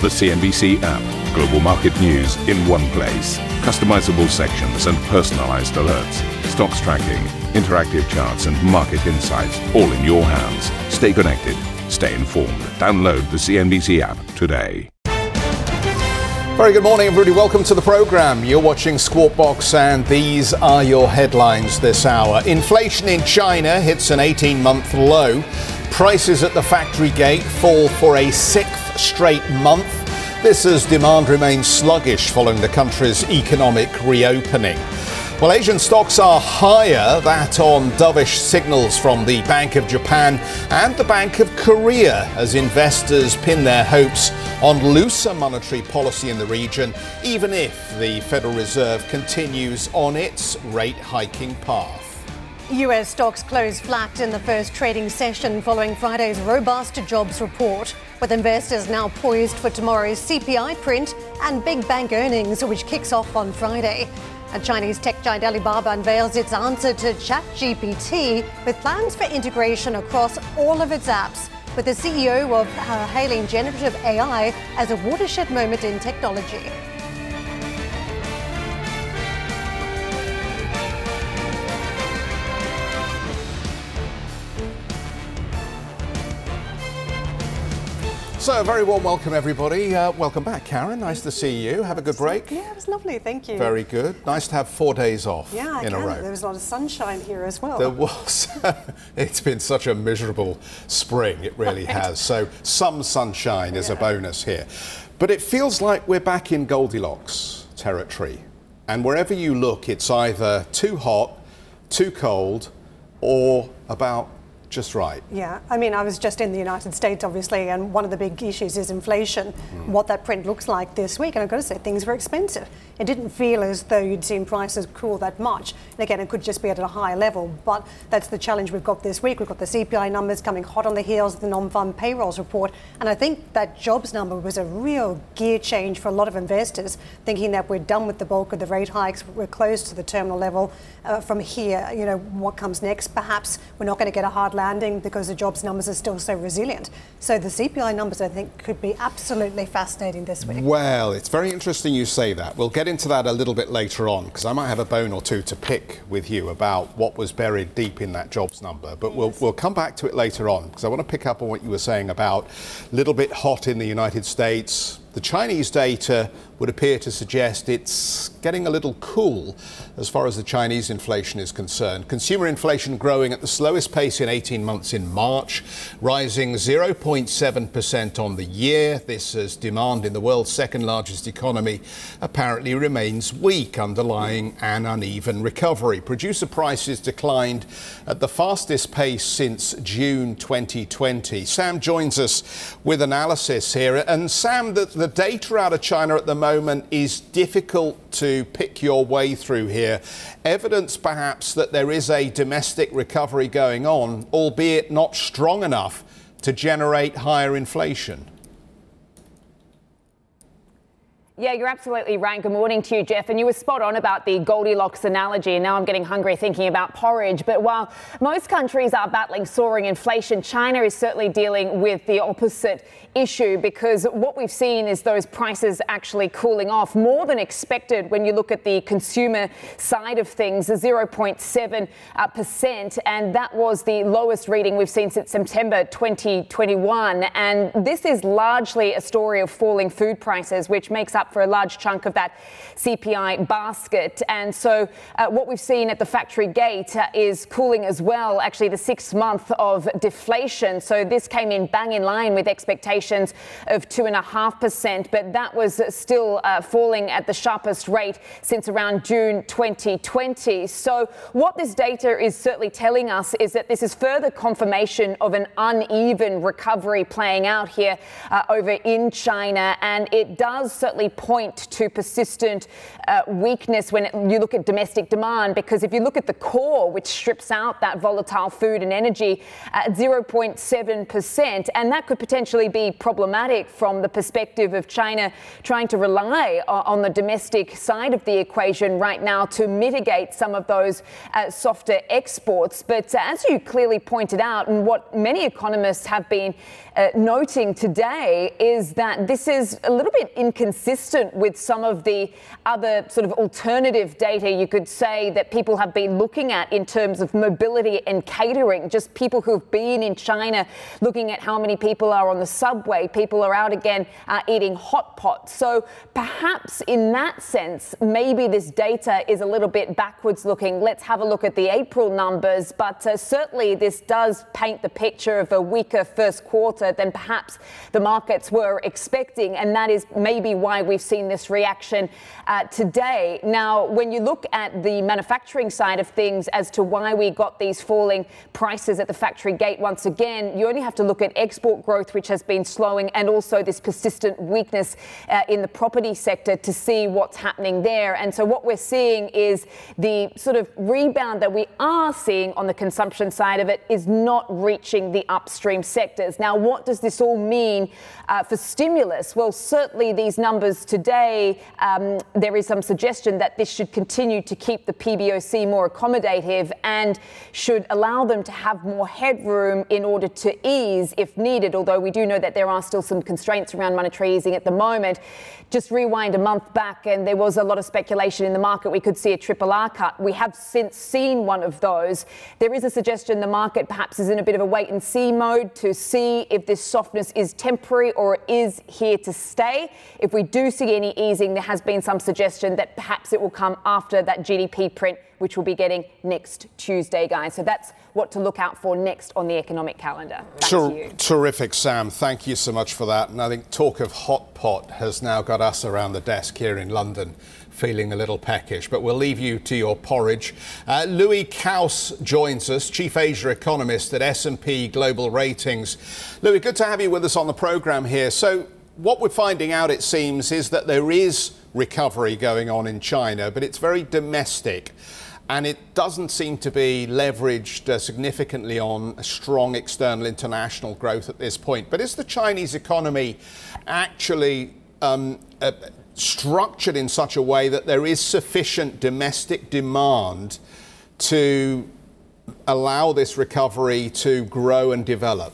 The CNBC app. Global market news in one place. Customizable sections and personalized alerts. Stocks tracking, interactive charts, and market insights all in your hands. Stay connected. Stay informed. Download the CNBC app today. Very good morning, everybody. Welcome to the program. You're watching Squawk Box, and these are your headlines this hour. Inflation in China hits an 18 month low. Prices at the factory gate fall for a sixth straight month. This as demand remains sluggish following the country's economic reopening. Well, Asian stocks are higher, that on dovish signals from the Bank of Japan and the Bank of Korea as investors pin their hopes on looser monetary policy in the region, even if the Federal Reserve continues on its rate hiking path. US stocks closed flat in the first trading session following Friday's robust jobs report, with investors now poised for tomorrow's CPI print and big bank earnings, which kicks off on Friday. And Chinese tech giant Alibaba unveils its answer to ChatGPT with plans for integration across all of its apps, with the CEO of uh, hailing generative AI as a watershed moment in technology. So, a very warm welcome, everybody. Uh, welcome back, Karen. Nice to see you. Have a good break. Yeah, it was lovely. Thank you. Very good. Nice to have four days off yeah, in a row. There was a lot of sunshine here as well. There was. it's been such a miserable spring. It really right. has. So, some sunshine is a bonus here. But it feels like we're back in Goldilocks territory. And wherever you look, it's either too hot, too cold, or about just right. Yeah, I mean, I was just in the United States, obviously, and one of the big issues is inflation, mm. what that print looks like this week. And I've got to say, things were expensive. It didn't feel as though you'd seen prices cool that much. And again, it could just be at a higher level, but that's the challenge we've got this week. We've got the CPI numbers coming hot on the heels of the non farm payrolls report. And I think that jobs number was a real gear change for a lot of investors, thinking that we're done with the bulk of the rate hikes, we're close to the terminal level. Uh, from here, you know, what comes next? Perhaps we're not going to get a hard landing because the jobs numbers are still so resilient. So the CPI numbers, I think, could be absolutely fascinating this week. Well, it's very interesting you say that. We'll get into that a little bit later on because I might have a bone or two to pick with you about what was buried deep in that jobs number. But we'll, we'll come back to it later on because I want to pick up on what you were saying about a little bit hot in the United States. The Chinese data would appear to suggest it's getting a little cool as far as the Chinese inflation is concerned. Consumer inflation growing at the slowest pace in 18 months in March, rising 0.7% on the year. This as demand in the world's second largest economy apparently remains weak, underlying an uneven recovery. Producer prices declined at the fastest pace since June 2020. Sam joins us with analysis here. And Sam, the, the data out of China at the moment is difficult to pick your way through here. Evidence perhaps that there is a domestic recovery going on, albeit not strong enough to generate higher inflation. Yeah, you're absolutely right. Good morning to you, Geoff. And you were spot on about the Goldilocks analogy. And now I'm getting hungry thinking about porridge. But while most countries are battling soaring inflation, China is certainly dealing with the opposite issue because what we've seen is those prices actually cooling off more than expected when you look at the consumer side of things, 0.7%. Uh, and that was the lowest reading we've seen since September 2021. And this is largely a story of falling food prices, which makes up for a large chunk of that CPI basket. And so uh, what we've seen at the factory gate uh, is cooling as well, actually the sixth month of deflation. So this came in bang in line with expectations of 2.5%, but that was still uh, falling at the sharpest rate since around June 2020. So, what this data is certainly telling us is that this is further confirmation of an uneven recovery playing out here uh, over in China, and it does certainly point to persistent uh, weakness when you look at domestic demand, because if you look at the core, which strips out that volatile food and energy at 0.7%, and that could potentially be problematic from the perspective of China trying to rely on the domestic side of the equation right now to mitigate some of those uh, softer exports. But uh, as you clearly pointed out, and what many economists have been uh, noting today is that this is a little bit inconsistent with some of the other sort of alternative data you could say that people have been looking at in terms of mobility and catering. Just people who've been in China looking at how many people are on the subway, people are out again uh, eating hot pot. So perhaps in that sense, maybe this data is a little bit backwards looking. Let's have a look at the April numbers, but uh, certainly this does paint the picture of a weaker first quarter than perhaps the markets were expecting. And that is maybe why we've seen this reaction uh, today. Now, when you look at the manufacturing side of things as to why we got these falling prices at the factory gate once again, you only have to look at export growth, which has been slowing, and also this persistent weakness uh, in the property sector to see what's happening there. And so what we're seeing is the sort of rebound that we are seeing on the consumption side of it is not reaching the upstream sectors. Now, what does this all mean uh, for stimulus? Well, certainly these numbers today, um, there is some suggestion that this should continue to keep the PBOC more accommodative and should allow them to have more headroom in order to ease if needed, although we do know that there are still some constraints around monetary easing at the moment. Just rewind a month back, and there was a lot of speculation in the market we could see a triple R cut. We have since seen one of those. There is a suggestion the market perhaps is in a bit of a wait and see mode to see if this softness is temporary or is here to stay. If we do see any easing, there has been some suggestion that perhaps it will come after that GDP print, which we'll be getting next Tuesday, guys. So that's what to look out for next on the economic calendar. Ter- terrific, Sam. Thank you so much for that. And I think talk of hot pot has now got us around the desk here in London feeling a little peckish, but we'll leave you to your porridge. Uh, Louis Kuijs joins us, Chief Asia Economist at S&P Global Ratings. Louis, good to have you with us on the program here. So what we're finding out, it seems, is that there is recovery going on in China, but it's very domestic. And it doesn't seem to be leveraged uh, significantly on strong external international growth at this point. But is the Chinese economy actually um, uh, structured in such a way that there is sufficient domestic demand to allow this recovery to grow and develop?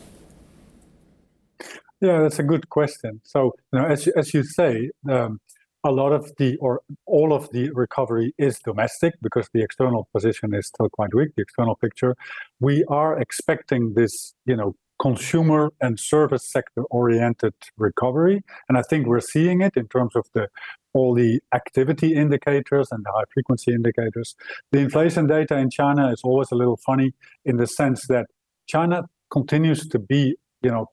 Yeah, that's a good question. So, you know, as you, as you say, um, a lot of the or all of the recovery is domestic because the external position is still quite weak. The external picture, we are expecting this, you know, consumer and service sector oriented recovery. And I think we're seeing it in terms of the all the activity indicators and the high frequency indicators. The inflation data in China is always a little funny in the sense that China continues to be you know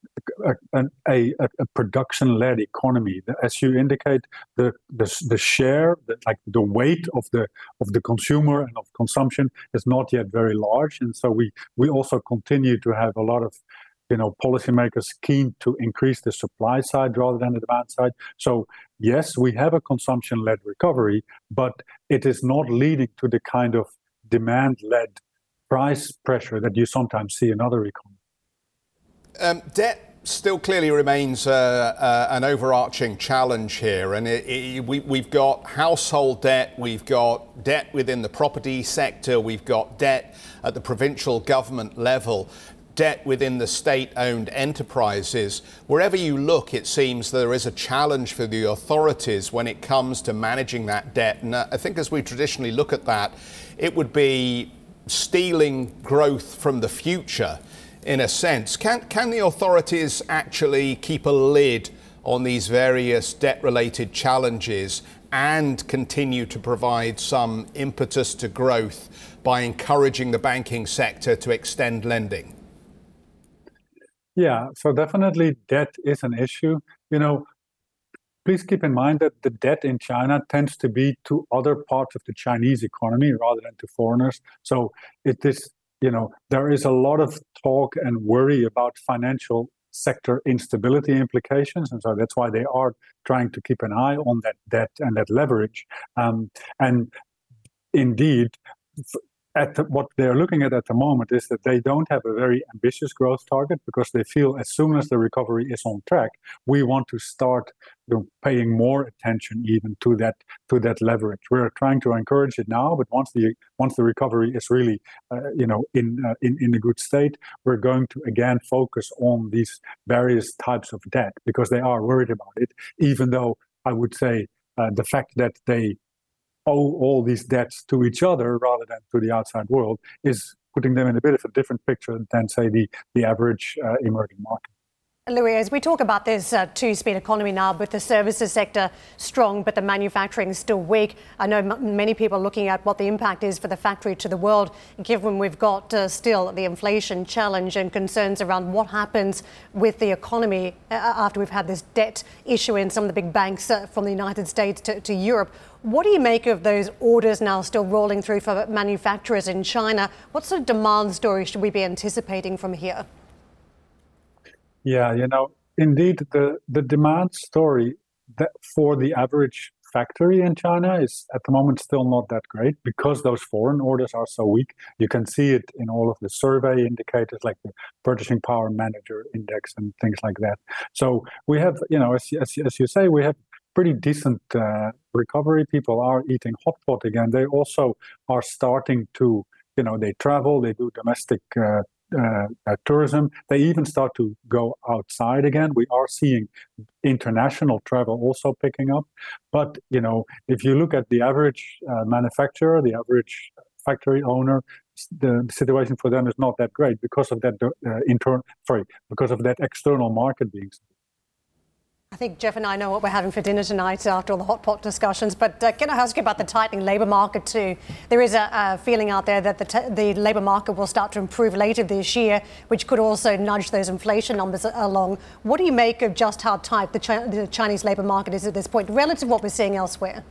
a, a, a production-led economy as you indicate the the, the share the, like the weight of the of the consumer and of consumption is not yet very large and so we we also continue to have a lot of you know, policymakers keen to increase the supply side rather than the demand side. So yes, we have a consumption-led recovery, but it is not leading to the kind of demand-led price pressure that you sometimes see in other economies. Um, debt still clearly remains uh, uh, an overarching challenge here, and it, it, we, we've got household debt, we've got debt within the property sector, we've got debt at the provincial government level debt within the state owned enterprises. Wherever you look, it seems there is a challenge for the authorities when it comes to managing that debt. And uh, I think as we traditionally look at that, it would be stealing growth from the future in a sense. Can, can the authorities actually keep a lid on these various debt related challenges and continue to provide some impetus to growth by encouraging the banking sector to extend lending? Yeah, so definitely debt is an issue. You know, please keep in mind that the debt in China tends to be to other parts of the Chinese economy rather than to foreigners. So it is, you know, there is a lot of talk and worry about financial sector instability implications, and so that's why they are trying to keep an eye on that debt and that leverage. Um, and indeed, at the, what they're looking at at the moment is that they don't have a very ambitious growth target because they feel as soon as the recovery is on track, we want to start paying more attention even to that to that leverage. We're trying to encourage it now, but once the once the recovery is really uh, you know in, uh, in in a good state, we're going to again focus on these various types of debt because they are worried about it. Even though I would say uh, the fact that they owe all these debts to each other rather than to the outside world is putting them in a bit of a different picture than, say, the, the average uh, emerging market. Louis, as we talk about this uh, two speed economy now, with the services sector strong, but the manufacturing still weak, I know m- many people are looking at what the impact is for the factory to the world, given we've got uh, still the inflation challenge and concerns around what happens with the economy uh, after we've had this debt issue in some of the big banks uh, from the United States to, to Europe. What do you make of those orders now still rolling through for manufacturers in China? What sort of demand story should we be anticipating from here? Yeah, you know, indeed, the, the demand story for the average factory in China is at the moment still not that great because those foreign orders are so weak. You can see it in all of the survey indicators like the purchasing power manager index and things like that. So we have, you know, as, as, as you say, we have pretty decent uh, recovery. People are eating hot pot again. They also are starting to, you know, they travel, they do domestic uh, uh, uh, tourism. They even start to go outside again. We are seeing international travel also picking up. But you know, if you look at the average uh, manufacturer, the average factory owner, the situation for them is not that great because of that uh, sorry, because of that external market being I think Geoff and I know what we're having for dinner tonight after all the hot pot discussions. But uh, can I ask you about the tightening labour market too? There is a, a feeling out there that the, t- the labour market will start to improve later this year, which could also nudge those inflation numbers along. What do you make of just how tight the, the Chinese labour market is at this point, relative to what we're seeing elsewhere?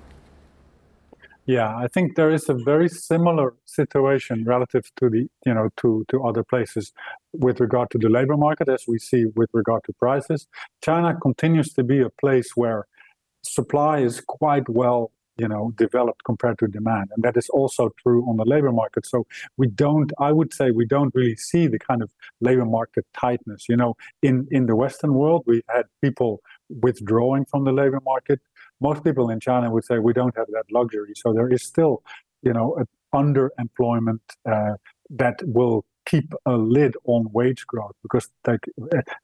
Yeah, I think there is a very similar situation relative to the you know to to other places with regard to the labor market as we see with regard to prices. China continues to be a place where supply is quite well you know developed compared to demand and that is also true on the labor market. So we don't i would say we don't really see the kind of labor market tightness. You know in in the western world we had people withdrawing from the labor market most people in China would say we don't have that luxury. So there is still, you know, underemployment uh, that will keep a lid on wage growth because, like,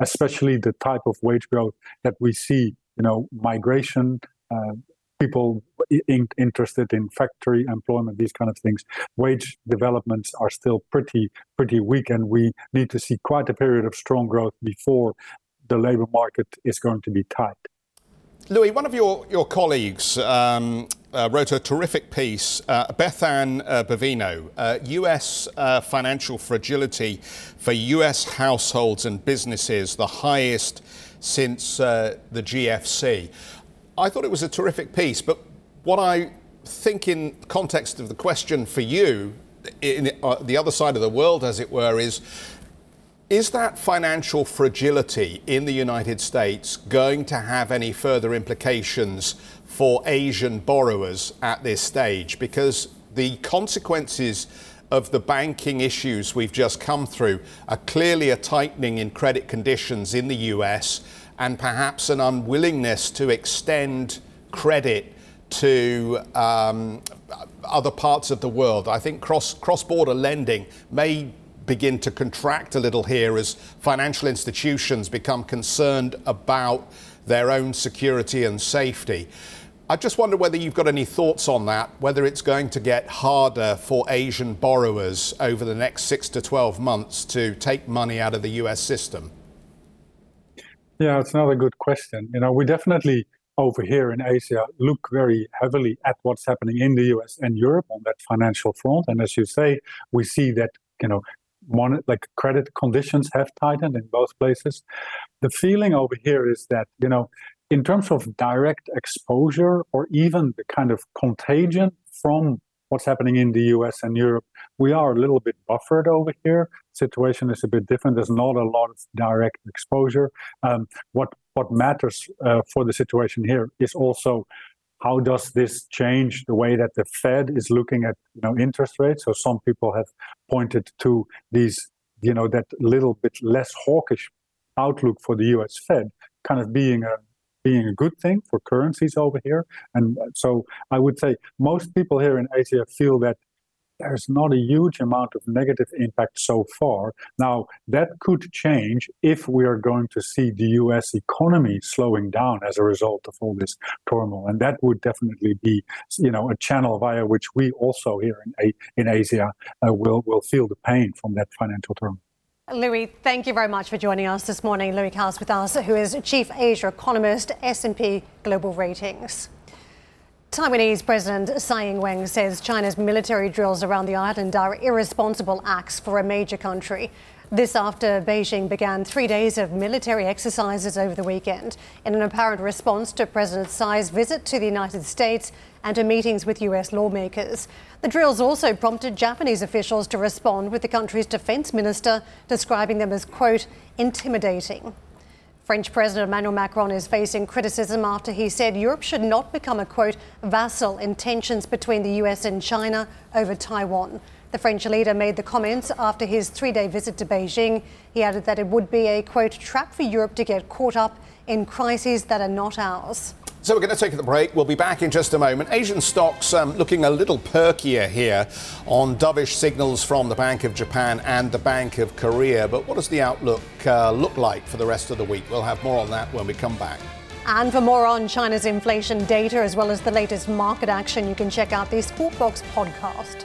especially the type of wage growth that we see, you know, migration. Uh, people in, interested in factory employment, these kind of things, wage developments are still pretty pretty weak, and we need to see quite a period of strong growth before the labor market is going to be tight. Louis, one of your, your colleagues um, uh, wrote a terrific piece, uh, Beth Ann uh, Bovino, US uh, uh, financial fragility for US households and businesses, the highest since uh, the GFC. I thought it was a terrific piece, but what I think in context of the question for you, in the other side of the world, as it were, is is that financial fragility in the United States going to have any further implications for Asian borrowers at this stage? Because the consequences of the banking issues we've just come through are clearly a tightening in credit conditions in the US and perhaps an unwillingness to extend credit to um, other parts of the world. I think cross cross border lending may begin to contract a little here as financial institutions become concerned about their own security and safety. I just wonder whether you've got any thoughts on that, whether it's going to get harder for Asian borrowers over the next six to 12 months to take money out of the US system. Yeah, it's another good question. You know, we definitely over here in Asia look very heavily at what's happening in the US and Europe on that financial front. And as you say, we see that, you know, mon- like credit conditions have tightened in both places. The feeling over here is that, you know, in terms of direct exposure or even the kind of contagion from what's happening in the US and Europe, we are a little bit buffered over here. Situation is a bit different. There's not a lot of direct exposure. Um, what what matters uh, for the situation here is also how does this change the way that the Fed is looking at you know interest rates? So some people have pointed to these you know that little bit less hawkish outlook for the U.S. Fed kind of being a being a good thing for currencies over here. And so I would say most people here in Asia feel that there's not a huge amount of negative impact so far. Now, that could change if we are going to see the US economy slowing down as a result of all this turmoil. And that would definitely be, you know, a channel via which we also here in, in Asia uh, will, will feel the pain from that financial turmoil. Louis, thank you very much for joining us this morning. Louis Kuijs with us, who is Chief Asia Economist, S&P Global Ratings. Taiwanese President Tsai Ing-wen says China's military drills around the island are irresponsible acts for a major country. This after Beijing began three days of military exercises over the weekend in an apparent response to President Tsai's visit to the United States and to meetings with US lawmakers. The drills also prompted Japanese officials to respond with the country's defense minister describing them as, quote, intimidating. French President Emmanuel Macron is facing criticism after he said Europe should not become a quote vassal in tensions between the US and China over Taiwan. The French leader made the comments after his three day visit to Beijing. He added that it would be a quote trap for Europe to get caught up in crises that are not ours. So we're going to take a break. We'll be back in just a moment. Asian stocks um, looking a little perkier here on dovish signals from the Bank of Japan and the Bank of Korea. But what does the outlook uh, look like for the rest of the week? We'll have more on that when we come back. And for more on China's inflation data as well as the latest market action, you can check out the Squawk Box podcast.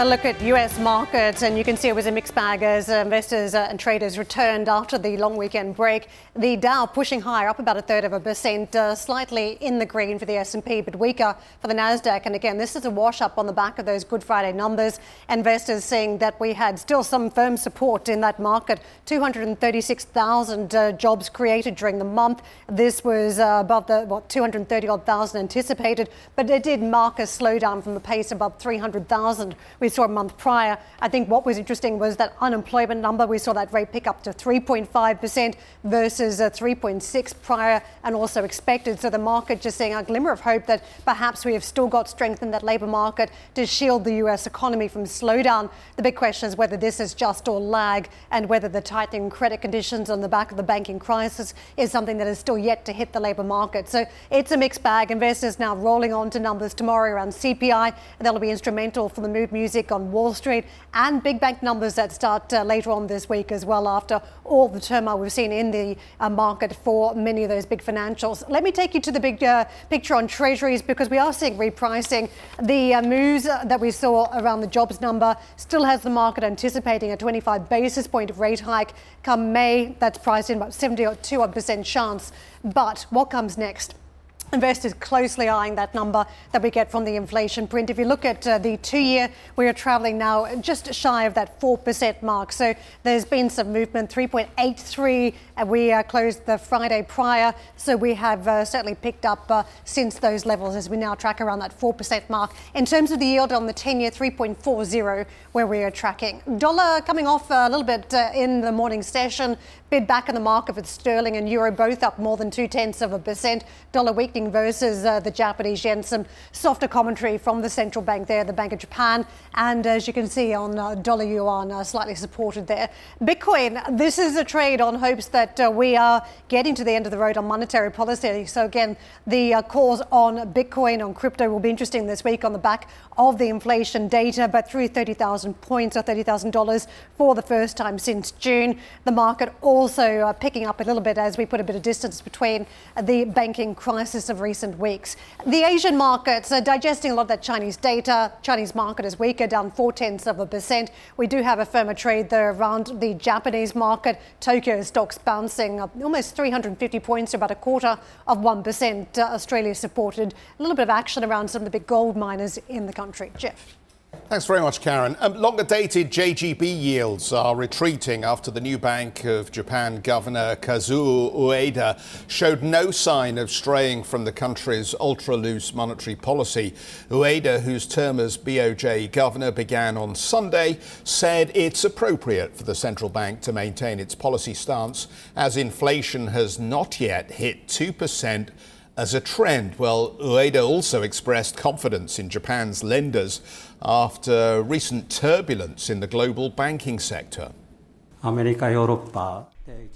A look at US markets, and you can see it was a mixed bag as investors and traders returned after the long weekend break. The Dow pushing higher, up about a third of a percent, uh, slightly in the green for the S&P, but weaker for the Nasdaq. And again, this is a wash up on the back of those Good Friday numbers. Investors seeing that we had still some firm support in that market. 236,000 uh, jobs created during the month. This was uh, above the what 230 odd thousand anticipated, but it did mark a slowdown from the pace above 300,000 we saw a month prior. I think what was interesting was that unemployment number. We saw that rate pick up to 3.5% versus a 3.6 prior and also expected. So the market just seeing a glimmer of hope that perhaps we have still got strength in that labour market to shield the US economy from slowdown. The big question is whether this is just or lag and whether the tightening credit conditions on the back of the banking crisis is something that is still yet to hit the labour market. So it's a mixed bag. Investors now rolling on to numbers tomorrow around CPI. And that'll be instrumental for the mood music on Wall Street and big bank numbers that start uh, later on this week as well after all the turmoil we've seen in the uh, market for many of those big financials. Let me take you to the big uh, picture on treasuries because we are seeing repricing. The uh, moves that we saw around the jobs number still has the market anticipating a 25 basis point rate hike come May. That's priced in about 72% chance. But what comes next? Investors closely eyeing that number that we get from the inflation print. If you look at uh, the two year, we are traveling now just shy of that 4% mark. So there's been some movement, 3.83. And we uh, closed the Friday prior. So we have uh, certainly picked up uh, since those levels as we now track around that 4% mark. In terms of the yield on the 10 year, 3.40, where we are tracking. Dollar coming off a little bit uh, in the morning session, bid back in the market with sterling and euro both up more than two tenths of a percent. Dollar weakening versus uh, the Japanese yen. Some softer commentary from the central bank there, the Bank of Japan, and as you can see on uh, dollar yuan, uh, slightly supported there. Bitcoin, this is a trade on hopes that uh, we are getting to the end of the road on monetary policy. So again, the uh, calls on Bitcoin on crypto will be interesting this week on the back of the inflation data, but through 30,000 points or $30,000 for the first time since June. The market also uh, picking up a little bit as we put a bit of distance between the banking crisis of recent weeks. The Asian markets are digesting a lot of that Chinese data. Chinese market is weaker, down four tenths of a percent. We do have a firmer trade there around the Japanese market. Tokyo stocks bouncing up almost 350 points about a quarter of 1%. Uh, Australia supported a little bit of action around some of the big gold miners in the country. Geoff. Thanks very much, Karen. Um, longer dated JGB yields are retreating after the new Bank of Japan Governor Kazuo Ueda showed no sign of straying from the country's ultra loose monetary policy. Ueda, whose term as BOJ governor began on Sunday, said it's appropriate for the central bank to maintain its policy stance as inflation has not yet hit 2% as a trend. Well, Ueda also expressed confidence in Japan's lenders after recent turbulence in the global banking sector.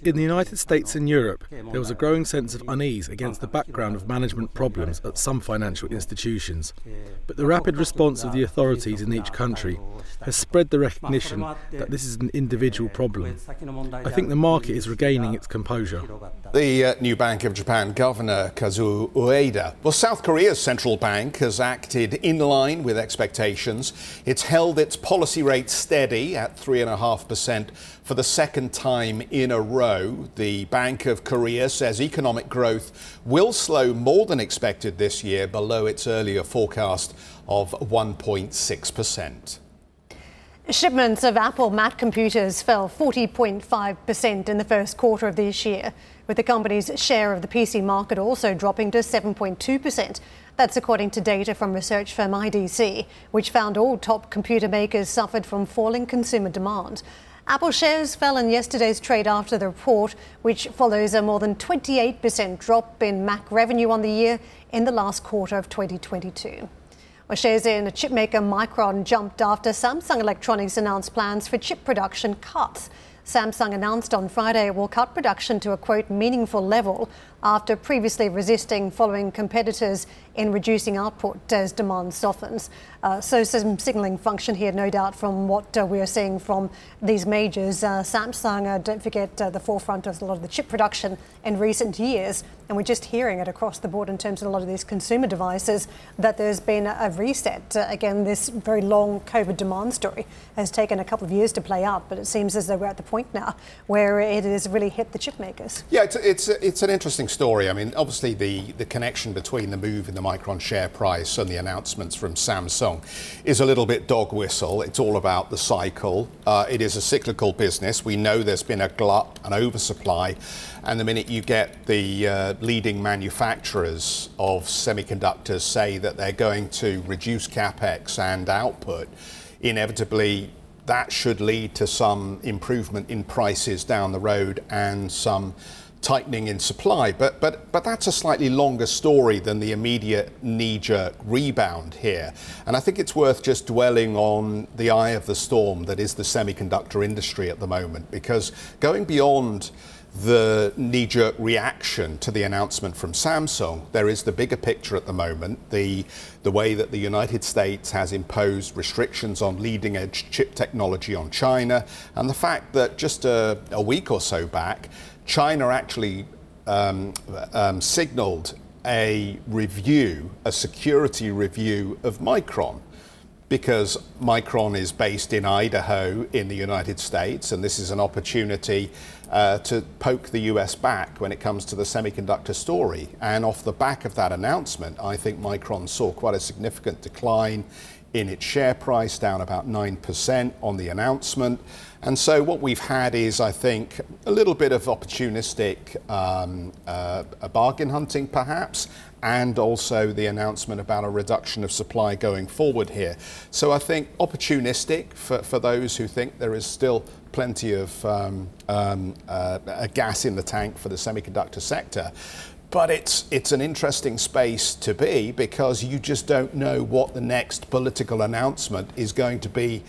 In the United States and Europe, there was a growing sense of unease against the background of management problems at some financial institutions. But the rapid response of the authorities in each country has spread the recognition that this is an individual problem. I think the market is regaining its composure. The uh, new Bank of Japan Governor Kazuo Ueda. Well, South Korea's central bank has acted in line with expectations. It's held its policy rate steady at 3.5% for the second time in a row. The Bank of Korea says economic growth will slow more than expected this year, below its earlier forecast of 1.6%. Shipments of Apple Mac computers fell 40.5% in the first quarter of this year, with the company's share of the PC market also dropping to 7.2%. That's according to data from research firm IDC, which found all top computer makers suffered from falling consumer demand. Apple shares fell in yesterday's trade after the report, which follows a more than 28% drop in Mac revenue on the year in the last quarter of 2022. In chipmaker Micron jumped after Samsung Electronics announced plans for chip production cuts. Samsung announced on Friday it will cut production to a quote meaningful level after previously resisting following competitors in reducing output as demand softens. Uh, so some signalling function here, no doubt, from what uh, we are seeing from these majors. Uh, Samsung, uh, don't forget, uh, the forefront of a lot of the chip production in recent years, and we're just hearing it across the board in terms of a lot of these consumer devices that there's been a reset. Uh, again, this very long COVID demand story has taken a couple of years to play out, but it seems as though we're at the point now where it has really hit the chip makers. Yeah, it's, it's, it's an interesting story. I mean, obviously, the, the connection between the move in the Micron share price and the announcements from Samsung is a little bit dog whistle. It's all about the cycle. Uh, it is a cyclical business. We know there's been a glut, an oversupply, and the minute you get the uh, leading manufacturers of semiconductors say that they're going to reduce capex and output, inevitably that should lead to some improvement in prices down the road and some tightening in supply. But, but, but that's a slightly longer story than the immediate knee jerk rebound here. And I think it's worth just dwelling on the eye of the storm that is the semiconductor industry at the moment, because going beyond the knee jerk reaction to the announcement from Samsung. There is the bigger picture at the moment, the, the way that the United States has imposed restrictions on leading edge chip technology on China, and the fact that just a, a week or so back, China actually um, um, signaled a review, a security review of Micron. Because Micron is based in Idaho in the United States, and this is an opportunity uh, to poke the US back when it comes to the semiconductor story. And off the back of that announcement, I think Micron saw quite a significant decline in its share price, down about 9% on the announcement. And so what we've had is, I think, a little bit of opportunistic um, uh, bargain hunting, perhaps, and also the announcement about a reduction of supply going forward here. So I think opportunistic for, for those who think there is still plenty of um, um, uh, gas in the tank for the semiconductor sector. but it's it's an interesting space to be because you just don't know what the next political announcement is going to be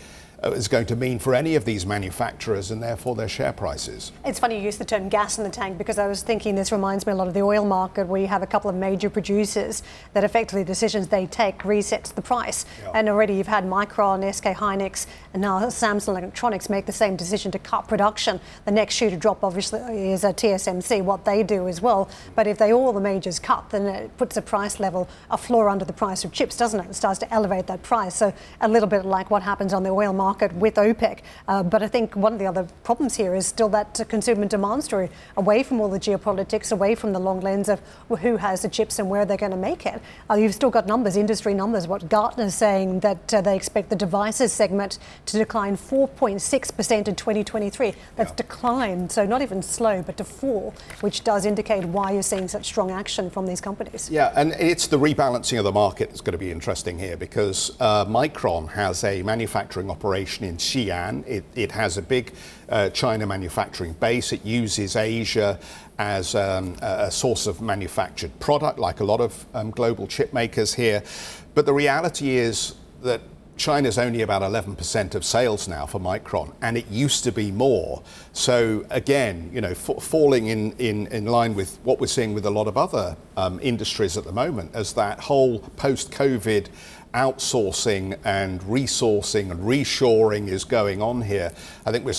Uh, is going to mean for any of these manufacturers and therefore their share prices. It's funny you use the term gas in the tank because I was thinking this reminds me a lot of the oil market where you have a couple of major producers that effectively decisions they take resets the price. Yeah. And already you've had Micron, SK Hynix, and now Samsung Electronics make the same decision to cut production. The next shoe to drop obviously is a TSMC, what they do as well. But if they all the majors cut, then it puts a price level, a floor under the price of chips, doesn't it? It starts to elevate that price. So a little bit like what happens on the oil market market with OPEC. Uh, but I think one of the other problems here is still that consumer demand story, away from all the geopolitics, away from the long lens of who has the chips and where they're going to make it. Uh, you've still got numbers, industry numbers. What Gartner's saying that uh, they expect the devices segment to decline 4.6% in 2023. That's yeah. declined, so not even slow, but to fall, which does indicate why you're seeing such strong action from these companies. Yeah, and it's the rebalancing of the market that's going to be interesting here because uh, Micron has a manufacturing operation operation in Xi'an. It, it has a big uh, China manufacturing base. It uses Asia as um, a source of manufactured product, like a lot of um, global chip makers here. But the reality is that China's only about 11% of sales now for Micron, and it used to be more. So again, you know, f- falling in, in, in line with what we're seeing with a lot of other um, industries at the moment, as that whole post-COVID outsourcing and resourcing and reshoring is going on here. I think we're,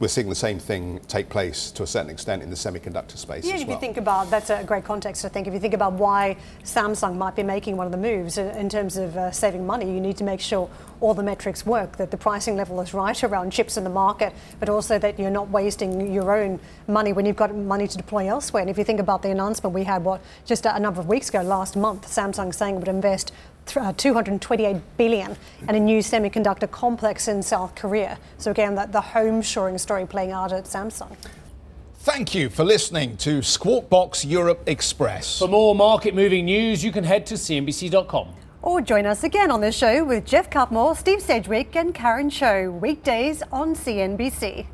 we're seeing the same thing take place to a certain extent in the semiconductor space yeah, as if well. you think about that's a great context. I think if you think about why Samsung might be making one of the moves in terms of uh, saving money, you need to make sure all the metrics work, that the pricing level is right around chips in the market, but also that you're not wasting your own money when you've got money to deploy elsewhere. And if you think about the announcement we had, what just a number of weeks ago, last month, Samsung saying it would invest uh, Uh, 228 billion and a new semiconductor complex in South Korea. So again, the, the home shoring story playing out at Samsung. Thank you for listening to Squawk Box Europe Express. For more market moving news, you can head to CNBC.com. Or join us again on the show with Geoff Cutmore, Steve Sedgwick, and Karen Tso, weekdays on CNBC.